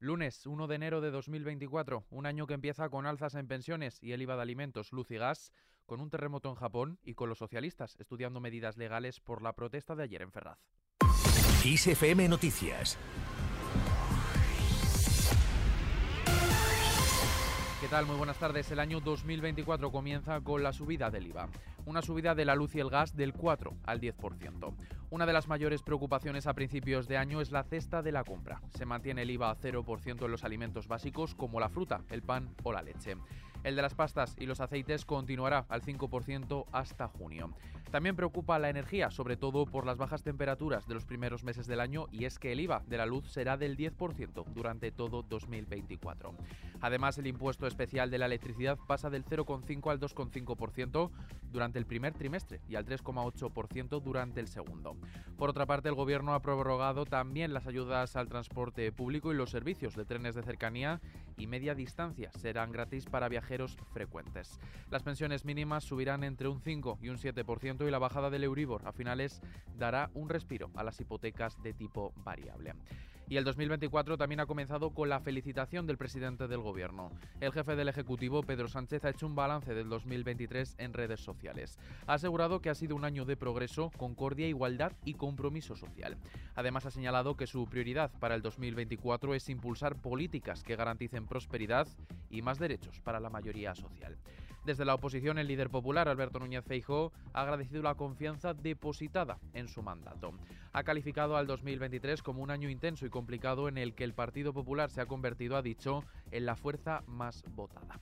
Lunes 1 de enero de 2024, un año que empieza con alzas en pensiones y el IVA de alimentos, luz y gas, con un terremoto en Japón y con los socialistas estudiando medidas legales por la protesta de ayer en Ferraz. ISFM Noticias ¿Qué tal? Muy buenas tardes. El año 2024 comienza con la subida del IVA. Una subida de la luz y el gas del 4 al 10%. Una de las mayores preocupaciones a principios de año es la cesta de la compra. Se mantiene el IVA a 0% en los alimentos básicos como la fruta, el pan o la leche. El de las pastas y los aceites continuará al 5% hasta junio. También preocupa la energía, sobre todo por las bajas temperaturas de los primeros meses del año y es que el IVA de la luz será del 10% durante todo 2024. Además, el impuesto especial de la electricidad pasa del 0,5 al 2,5% durante el primer trimestre y al 3,8% durante el segundo. Por otra parte, el Gobierno ha prorrogado también las ayudas al transporte público y los servicios de trenes de cercanía y media distancia serán gratis para viajeros frecuentes. Las pensiones mínimas subirán entre un 5 y un 7% y la bajada del Euribor a finales dará un respiro a las hipotecas de tipo variable. Y el 2024 también ha comenzado con la felicitación del presidente del gobierno. El jefe del Ejecutivo, Pedro Sánchez, ha hecho un balance del 2023 en redes sociales. Ha asegurado que ha sido un año de progreso, concordia, igualdad y compromiso social. Además ha señalado que su prioridad para el 2024 es impulsar políticas que garanticen prosperidad y más derechos para la mayoría social. Desde la oposición, el líder popular, Alberto Núñez Feijóo, ha agradecido la confianza depositada en su mandato. Ha calificado al 2023 como un año intenso y complicado en el que el Partido Popular se ha convertido, ha dicho, en la fuerza más votada.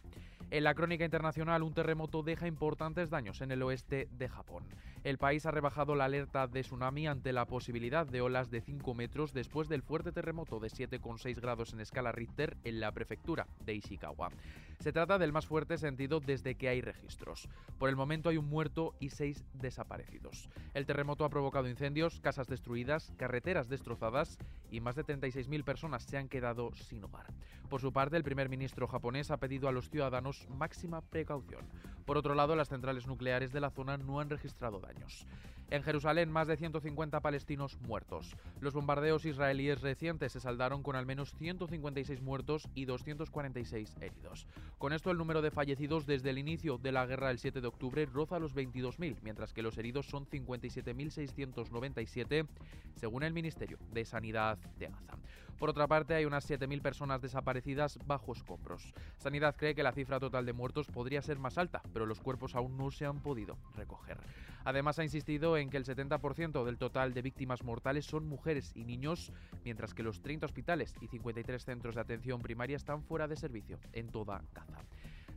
En la crónica internacional, un terremoto deja importantes daños en el oeste de Japón. El país ha rebajado la alerta de tsunami ante la posibilidad de olas de 5 metros después del fuerte terremoto de 7,6 grados en escala Richter en la prefectura de Ishikawa. Se trata del más fuerte sentido desde que hay registros. Por el momento hay un muerto y seis desaparecidos. El terremoto ha provocado incendios, casas destruidas, carreteras destrozadas y más de 36.000 personas se han quedado sin hogar. Por su parte, el primer ministro japonés ha pedido a los ciudadanos máxima precaución. Por otro lado, las centrales nucleares de la zona no han registrado daños. En Jerusalén, más de 150 palestinos muertos. Los bombardeos israelíes recientes se saldaron con al menos 156 muertos y 246 heridos. Con esto, el número de fallecidos desde el inicio de la guerra el 7 de octubre roza los 22.000, mientras que los heridos son 57.697, según el Ministerio de Sanidad de Gaza. Por otra parte, hay unas 7.000 personas desaparecidas bajo escombros. Sanidad cree que la cifra total de muertos podría ser más alta, pero los cuerpos aún no se han podido recoger. Además, ha insistido en que el 70% del total de víctimas mortales son mujeres y niños, mientras que los 30 hospitales y 53 centros de atención primaria están fuera de servicio en toda Gaza.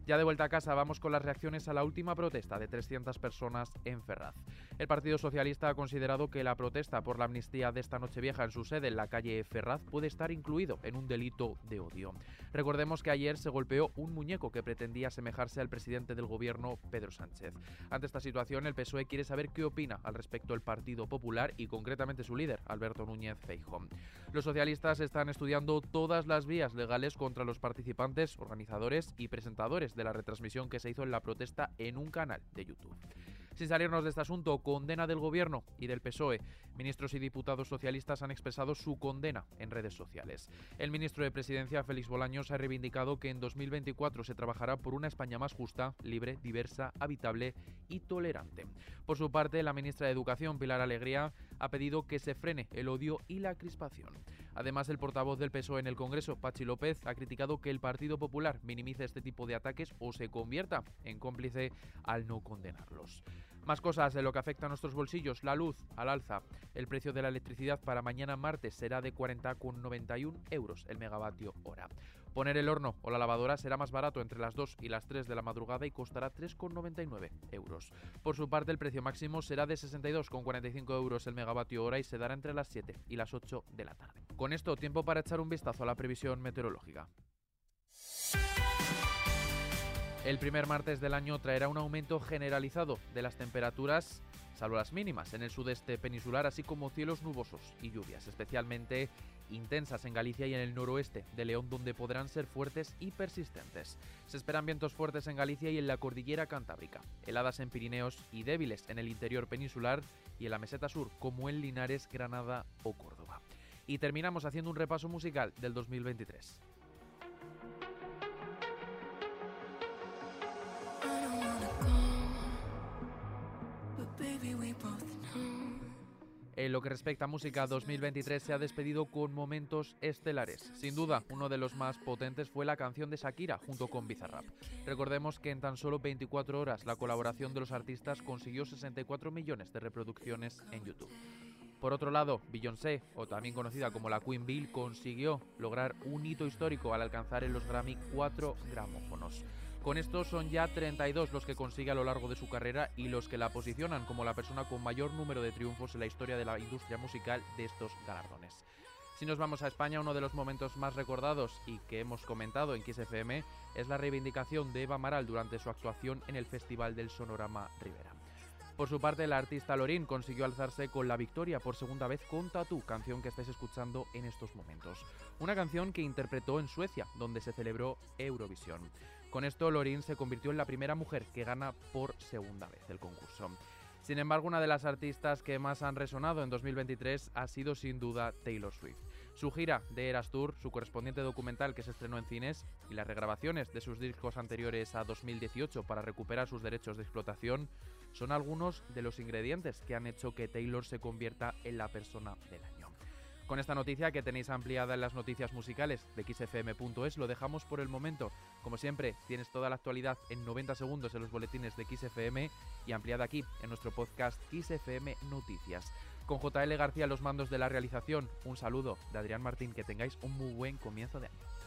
Ya de vuelta a casa, vamos con las reacciones a la última protesta de 300 personas en Ferraz. El Partido Socialista ha considerado que la protesta por la amnistía de esta noche vieja en su sede en la calle Ferraz puede estar incluido en un delito de odio. Recordemos que ayer se golpeó un muñeco que pretendía asemejarse al presidente del gobierno, Pedro Sánchez. Ante esta situación, el PSOE quiere saber qué opina al respecto el Partido Popular y concretamente su líder, Alberto Núñez Feijóo. Los socialistas están estudiando todas las vías legales contra los participantes, organizadores y presentadores de la retransmisión que se hizo en la protesta en un canal de YouTube. Sin salirnos de este asunto, condena del Gobierno y del PSOE. Ministros y diputados socialistas han expresado su condena en redes sociales. El ministro de Presidencia, Félix Bolaños, ha reivindicado que en 2024 se trabajará por una España más justa, libre, diversa, habitable y tolerante. Por su parte, la ministra de Educación, Pilar Alegría, ha pedido que se frene el odio y la crispación. Además, el portavoz del PSOE en el Congreso, Pachi López, ha criticado que el Partido Popular minimice este tipo de ataques o se convierta en cómplice al no condenarlos. Más cosas de lo que afecta a nuestros bolsillos. La luz al alza. El precio de la electricidad para mañana martes será de 40,91 euros el megavatio hora. Poner el horno o la lavadora será más barato entre las 2 y las 3 de la madrugada y costará 3,99 euros. Por su parte, el precio máximo será de 62,45 euros el megavatio hora y se dará entre las 7 y las 8 de la tarde. Con esto, tiempo para echar un vistazo a la previsión meteorológica. El primer martes del año traerá un aumento generalizado de las temperaturas, salvo las mínimas, en el sudeste peninsular, así como cielos nubosos y lluvias, especialmente intensas en Galicia y en el noroeste de León, donde podrán ser fuertes y persistentes. Se esperan vientos fuertes en Galicia y en la cordillera cantábrica, heladas en Pirineos y débiles en el interior peninsular y en la meseta sur, como en Linares, Granada o Córdoba. Y terminamos haciendo un repaso musical del 2023. En lo que respecta a música, 2023 se ha despedido con momentos estelares. Sin duda, uno de los más potentes fue la canción de Shakira junto con Bizarrap. Recordemos que en tan solo 24 horas la colaboración de los artistas consiguió 64 millones de reproducciones en YouTube. Por otro lado, Beyoncé, o también conocida como la Queen Bill, consiguió lograr un hito histórico al alcanzar en los Grammy cuatro gramófonos. Con esto son ya 32 los que consigue a lo largo de su carrera y los que la posicionan como la persona con mayor número de triunfos en la historia de la industria musical de estos galardones. Si nos vamos a España, uno de los momentos más recordados y que hemos comentado en XFM es la reivindicación de Eva Maral durante su actuación en el Festival del Sonorama Rivera. Por su parte, la artista Lorin consiguió alzarse con la victoria por segunda vez con Tatu, canción que estáis escuchando en estos momentos. Una canción que interpretó en Suecia, donde se celebró Eurovisión. Con esto, Lorin se convirtió en la primera mujer que gana por segunda vez el concurso. Sin embargo, una de las artistas que más han resonado en 2023 ha sido sin duda Taylor Swift. Su gira de Eras Tour, su correspondiente documental que se estrenó en cines y las regrabaciones de sus discos anteriores a 2018 para recuperar sus derechos de explotación son algunos de los ingredientes que han hecho que Taylor se convierta en la persona del año. Con esta noticia que tenéis ampliada en las noticias musicales de xfm.es lo dejamos por el momento. Como siempre, tienes toda la actualidad en 90 segundos en los boletines de XFM y ampliada aquí en nuestro podcast XFM Noticias. Con JL García los mandos de la realización, un saludo de Adrián Martín, que tengáis un muy buen comienzo de año.